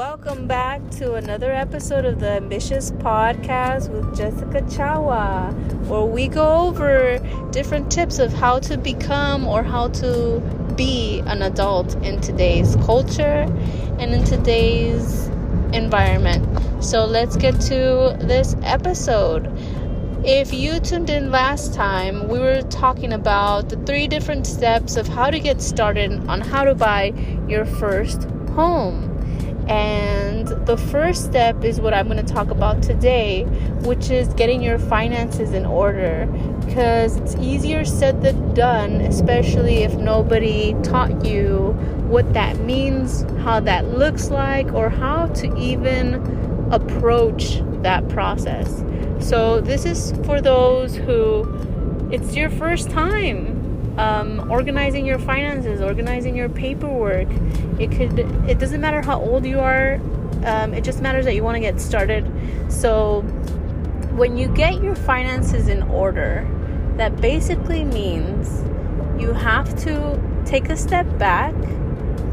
welcome back to another episode of the Ambitious Podcast with Jessica Chawa, where we go over different tips of how to become or how to be an adult in today's culture and in today's environment. So let's get to this episode. If you tuned in last time, we were talking about the three different steps of how to get started on how to buy your first home. And the first step is what I'm going to talk about today, which is getting your finances in order. Because it's easier said than done, especially if nobody taught you what that means, how that looks like, or how to even approach that process. So, this is for those who it's your first time um, organizing your finances, organizing your paperwork. It could. It doesn't matter how old you are. Um, it just matters that you want to get started. So, when you get your finances in order, that basically means you have to take a step back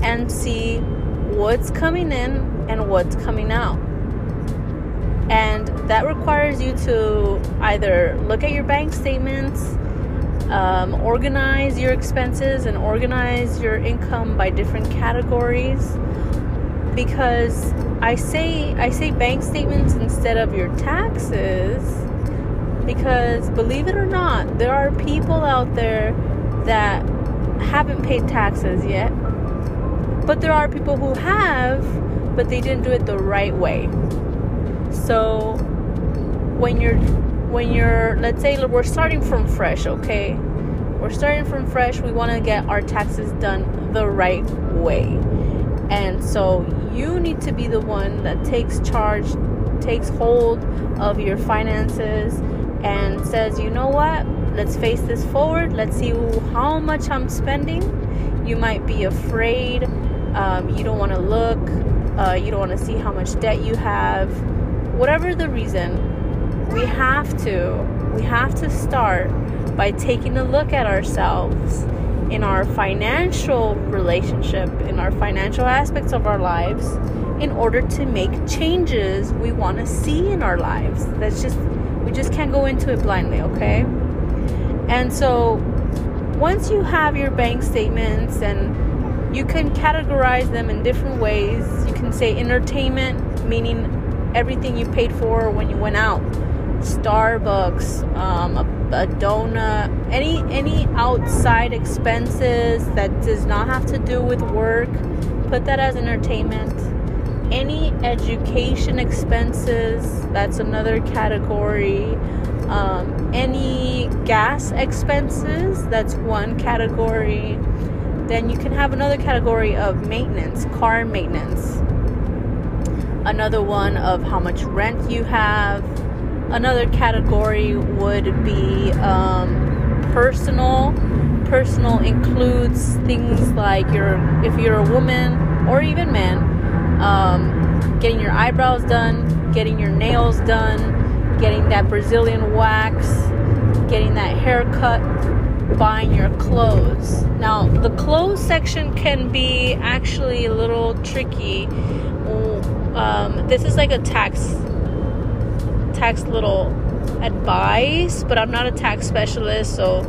and see what's coming in and what's coming out. And that requires you to either look at your bank statements, um, organize your expenses, and organize your income by different categories. Because I say I say bank statements instead of your taxes because believe it or not, there are people out there that haven't paid taxes yet. But there are people who have, but they didn't do it the right way. So when you're when you're let's say we're starting from fresh, okay? We're starting from fresh. We want to get our taxes done the right way. And so you need to be the one that takes charge, takes hold of your finances and says, "You know what? Let's face this forward. Let's see how much I'm spending." You might be afraid. Um, you don't want to look. Uh, you don't want to see how much debt you have whatever the reason, we have to we have to start by taking a look at ourselves in our financial relationship, in our financial aspects of our lives, in order to make changes we want to see in our lives. That's just, we just can't go into it blindly, okay? And so, once you have your bank statements and you can categorize them in different ways, you can say entertainment, meaning everything you paid for when you went out starbucks um, a, a donut any any outside expenses that does not have to do with work put that as entertainment. Any education expenses that's another category. Um, any gas expenses that's one category. Then you can have another category of maintenance car maintenance. Another one of how much rent you have. Another category would be um, personal. Personal includes things like your if you're a woman or even man, um, getting your eyebrows done, getting your nails done, getting that Brazilian wax, getting that haircut, buying your clothes. Now, the clothes section can be actually a little tricky um, this is like a tax tax little advice, but I'm not a tax specialist, so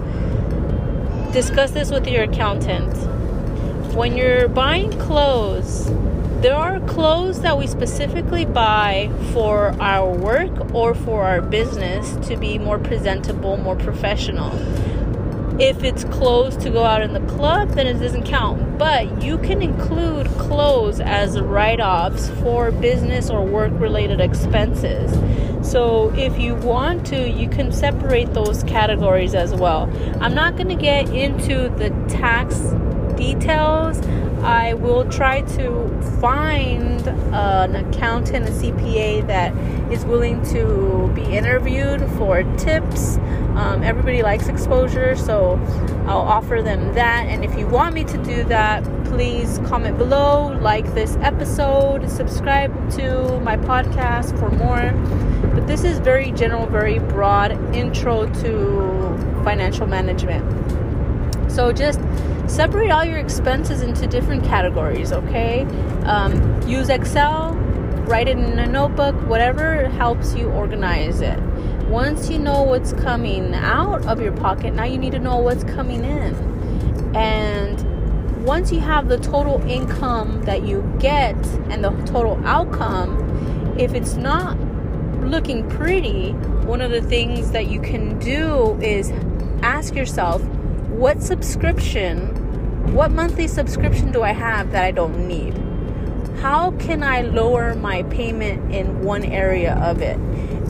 discuss this with your accountant. When you're buying clothes, there are clothes that we specifically buy for our work or for our business to be more presentable, more professional. If it's clothes to go out in the club, then it doesn't count. But you can include clothes as write offs for business or work related expenses. So if you want to, you can separate those categories as well. I'm not going to get into the tax details. I will try to find an accountant, a CPA that is willing to be interviewed for tips. Um, everybody likes exposure, so I'll offer them that. And if you want me to do that, please comment below, like this episode, subscribe to my podcast for more. But this is very general, very broad intro to financial management. So just separate all your expenses into different categories, okay? Um, use Excel, write it in a notebook, whatever helps you organize it. Once you know what's coming out of your pocket, now you need to know what's coming in. And once you have the total income that you get and the total outcome, if it's not looking pretty, one of the things that you can do is ask yourself, what subscription, what monthly subscription do I have that I don't need? How can I lower my payment in one area of it?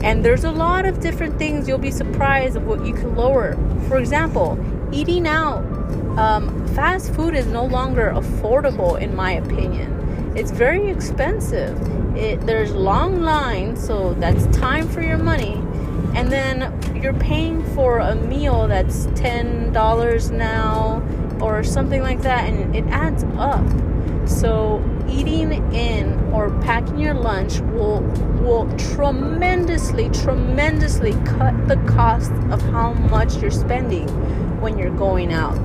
And there's a lot of different things you'll be surprised of what you can lower. For example, eating out. Um, fast food is no longer affordable, in my opinion. It's very expensive. It, there's long lines, so that's time for your money. And then you're paying for a meal that's $10 now or something like that, and it adds up. So eating in or packing your lunch will will tremendously, tremendously cut the cost of how much you're spending when you're going out.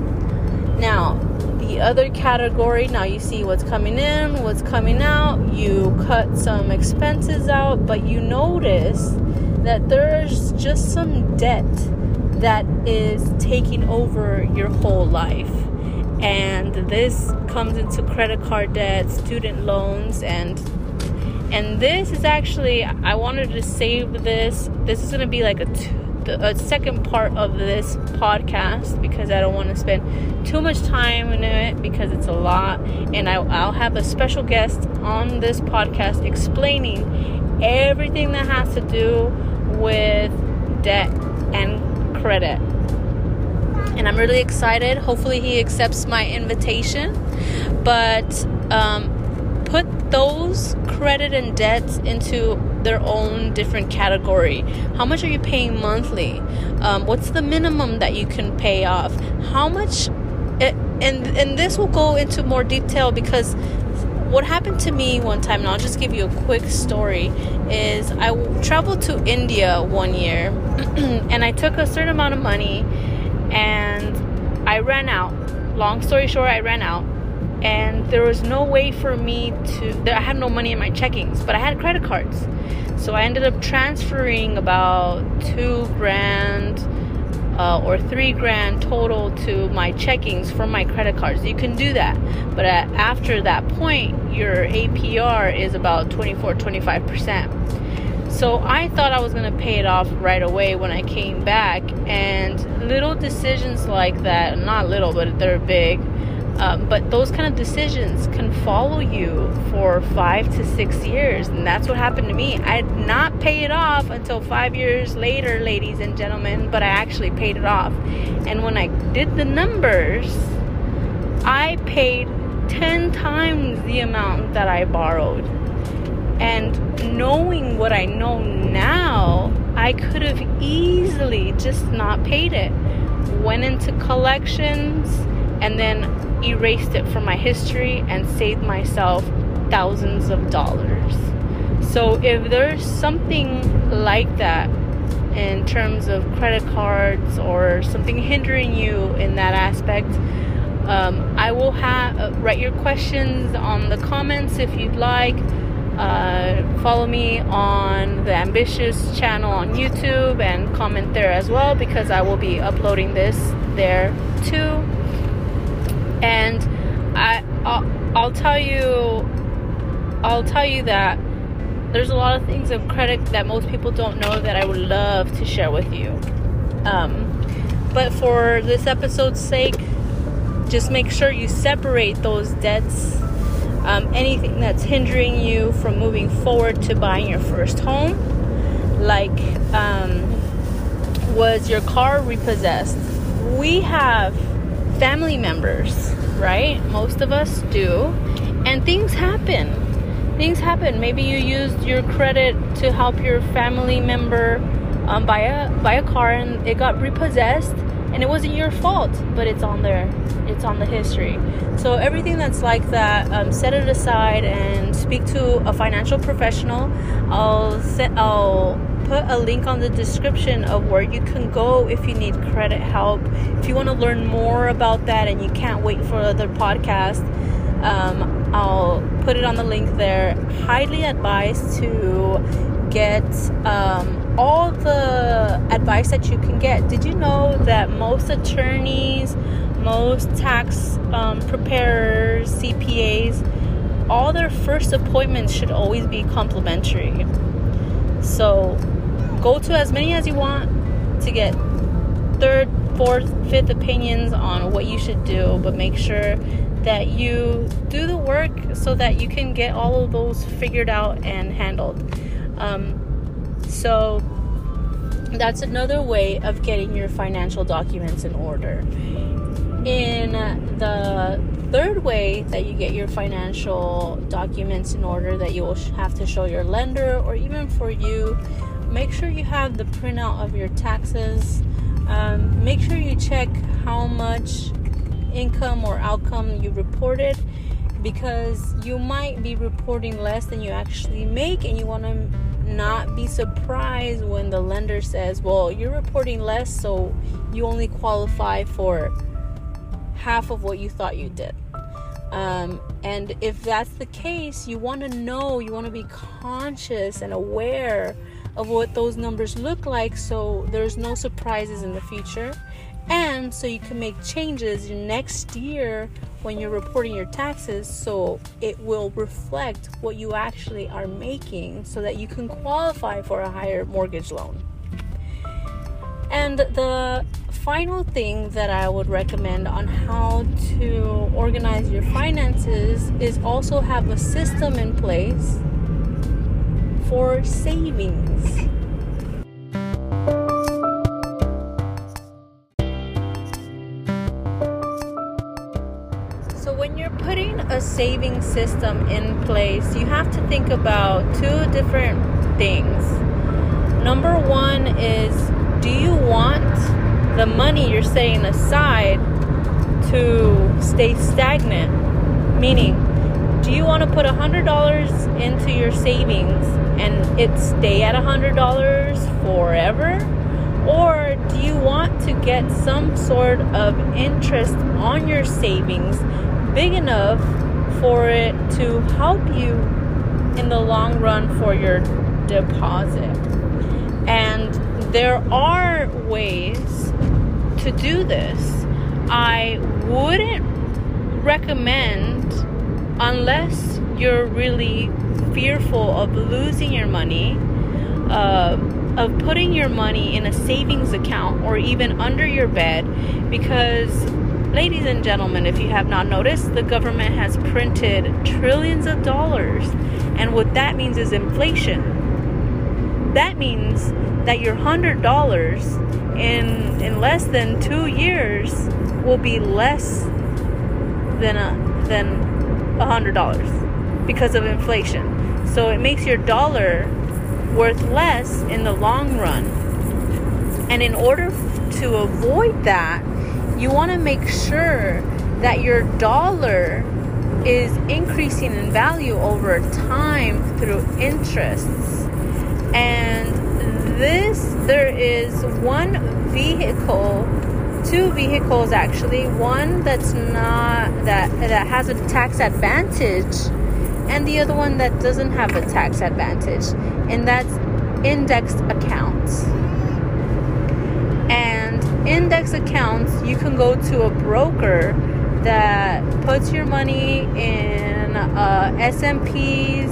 Now, the other category, now you see what's coming in, what's coming out, you cut some expenses out, but you notice that there's just some debt that is taking over your whole life. And this comes into credit card debt, student loans, and and this is actually I wanted to save this. This is gonna be like a the a second part of this podcast because I don't want to spend too much time in it because it's a lot. And I, I'll have a special guest on this podcast explaining everything that has to do with debt and credit. And I'm really excited. Hopefully, he accepts my invitation. But um, put those credit and debts into their own different category. How much are you paying monthly? Um, what's the minimum that you can pay off? How much? It, and and this will go into more detail because what happened to me one time, and I'll just give you a quick story, is I traveled to India one year and I took a certain amount of money and I ran out. Long story short, I ran out. And there was no way for me to i had no money in my checkings but i had credit cards. So i ended up transferring about two grand uh, or three grand total to my checkings from my credit cards. You can do that but uh, after that point your apr is about 24 25% so i thought i was going to pay it off right away when i came back and little decisions like that not little but they're big um, but those kind of decisions can follow you for five to six years. And that's what happened to me. I did not pay it off until five years later, ladies and gentlemen, but I actually paid it off. And when I did the numbers, I paid 10 times the amount that I borrowed. And knowing what I know now, I could have easily just not paid it. Went into collections and then erased it from my history and saved myself thousands of dollars. So if there's something like that in terms of credit cards or something hindering you in that aspect, um, I will have uh, write your questions on the comments if you'd like. Uh, follow me on the Ambitious channel on YouTube and comment there as well because I will be uploading this there too and I I'll, I'll tell you I'll tell you that there's a lot of things of credit that most people don't know that I would love to share with you. Um, but for this episode's sake, just make sure you separate those debts. Um, anything that's hindering you from moving forward to buying your first home, like um, was your car repossessed? We have family members, right? Most of us do. And things happen. Things happen. Maybe you used your credit to help your family member um, buy a buy a car and it got repossessed and it wasn't your fault, but it's on there. It's on the history. So everything that's like that, um, set it aside and speak to a financial professional. I'll set. I'll put a link on the description of where you can go if you need credit help. If you want to learn more about that and you can't wait for other podcasts, um, I'll put it on the link there. Highly advised to get um, all the advice that you can get. Did you know that most attorneys, most tax um, preparers, CPAs, all their first appointments should always be complimentary. So go to as many as you want to get third, fourth, fifth opinions on what you should do, but make sure that you do the work so that you can get all of those figured out and handled. Um, so that's another way of getting your financial documents in order. In the third way that you get your financial documents in order that you will have to show your lender or even for you make sure you have the printout of your taxes um, make sure you check how much income or outcome you reported because you might be reporting less than you actually make and you want to not be surprised when the lender says well you're reporting less so you only qualify for half of what you thought you did. Um, and if that's the case, you want to know, you want to be conscious and aware of what those numbers look like so there's no surprises in the future. And so you can make changes next year when you're reporting your taxes so it will reflect what you actually are making so that you can qualify for a higher mortgage loan. And the final thing that I would recommend on how to organize your finances is also have a system in place for savings. When you're putting a saving system in place, you have to think about two different things. Number one is do you want the money you're setting aside to stay stagnant. Meaning, do you want to put $100 into your savings and it stay at $100 forever? Or do you want to get some sort of interest on your savings big enough for it to help you in the long run for your deposit? And there are ways to do this. I wouldn't recommend, unless you're really fearful of losing your money, uh, of putting your money in a savings account or even under your bed, because, ladies and gentlemen, if you have not noticed, the government has printed trillions of dollars, and what that means is inflation. That means that your hundred dollars in in less than two years will be less than a than a hundred dollars because of inflation. So it makes your dollar worth less in the long run. And in order to avoid that, you want to make sure that your dollar is increasing in value over time through interests. And this, there is one vehicle, two vehicles actually. One that's not that that has a tax advantage, and the other one that doesn't have a tax advantage, and that's indexed accounts. Index accounts, you can go to a broker that puts your money in uh, S&P's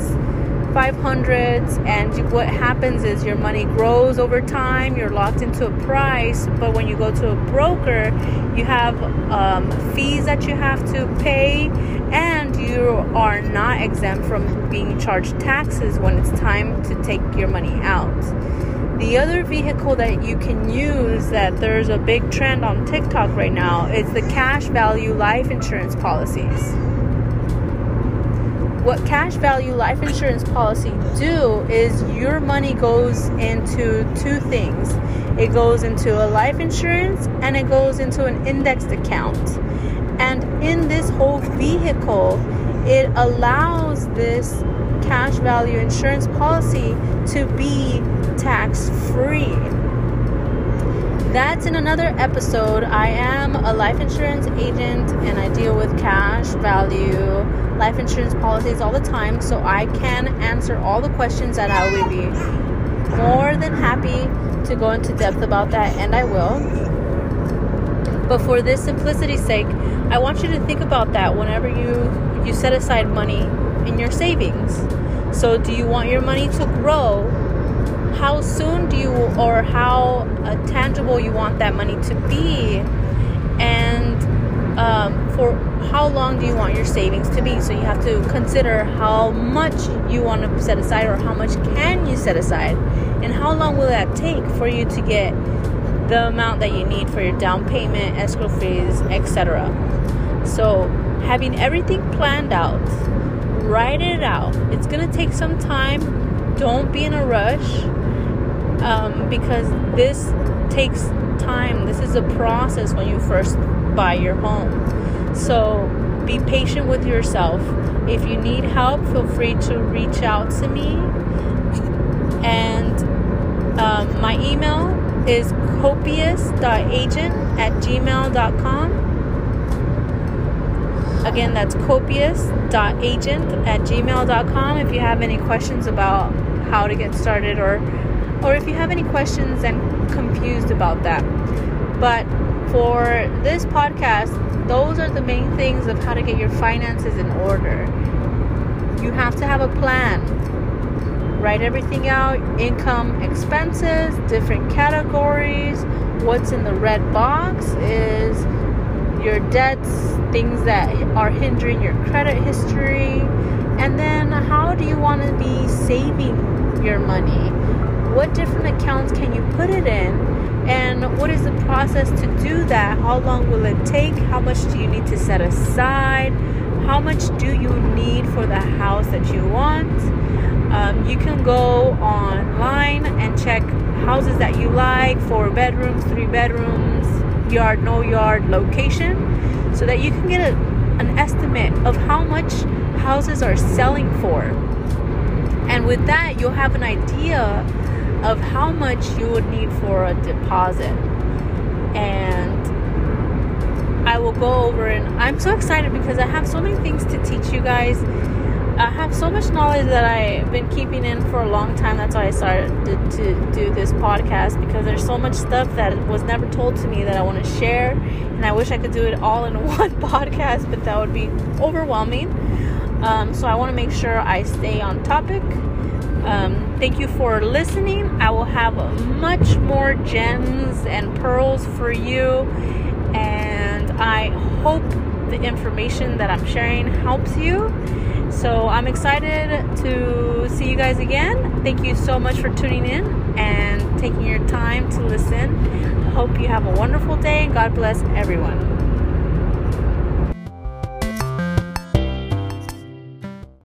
500s and what happens is your money grows over time you're locked into a price but when you go to a broker you have um, fees that you have to pay and you are not exempt from being charged taxes when it's time to take your money out the other vehicle that you can use that there's a big trend on tiktok right now is the cash value life insurance policies. What cash value life insurance policy do is your money goes into two things. It goes into a life insurance and it goes into an indexed account. And in this whole vehicle it allows this cash value insurance policy to be tax free. That's in another episode. I am a life insurance agent and I deal with cash value, life insurance policies all the time, so I can answer all the questions that I will be more than happy to go into depth about that, and I will. But for this simplicity's sake, I want you to think about that whenever you you set aside money in your savings. So, do you want your money to grow? How soon do you, or how uh, tangible you want that money to be? And um, for how long do you want your savings to be? So, you have to consider how much you want to set aside, or how much can you set aside, and how long will that take for you to get the amount that you need for your down payment, escrow fees, etc. So, having everything planned out write it out. It's gonna take some time. Don't be in a rush um, because this takes time. This is a process when you first buy your home. So be patient with yourself. If you need help, feel free to reach out to me. And um, my email is copious.agent at gmail.com. Again, that's copious.agent at gmail.com if you have any questions about how to get started or or if you have any questions and confused about that. But for this podcast, those are the main things of how to get your finances in order. You have to have a plan. Write everything out income, expenses, different categories. What's in the red box is your debts, things that are hindering your credit history, and then how do you want to be saving your money? What different accounts can you put it in? And what is the process to do that? How long will it take? How much do you need to set aside? How much do you need for the house that you want? Um, you can go online and check houses that you like four bedrooms, three bedrooms, yard, no yard location so that you can get a, an estimate of how much houses are selling for. And with that, you'll have an idea of how much you would need for a deposit. And I will go over and I'm so excited because I have so many things to teach you guys I have so much knowledge that I've been keeping in for a long time. That's why I started to, to, do this podcast because there's so much stuff that was never told to me that I want to share. And I wish I could do it all in one podcast, but that would be overwhelming. Um, so I want to make sure I stay on topic. Um, thank you for listening. I will have much more gems and pearls for you. And I hope the information that I'm sharing helps you. So I'm excited to see you guys again. Thank you so much for tuning in and taking your time to listen. Hope you have a wonderful day God bless everyone.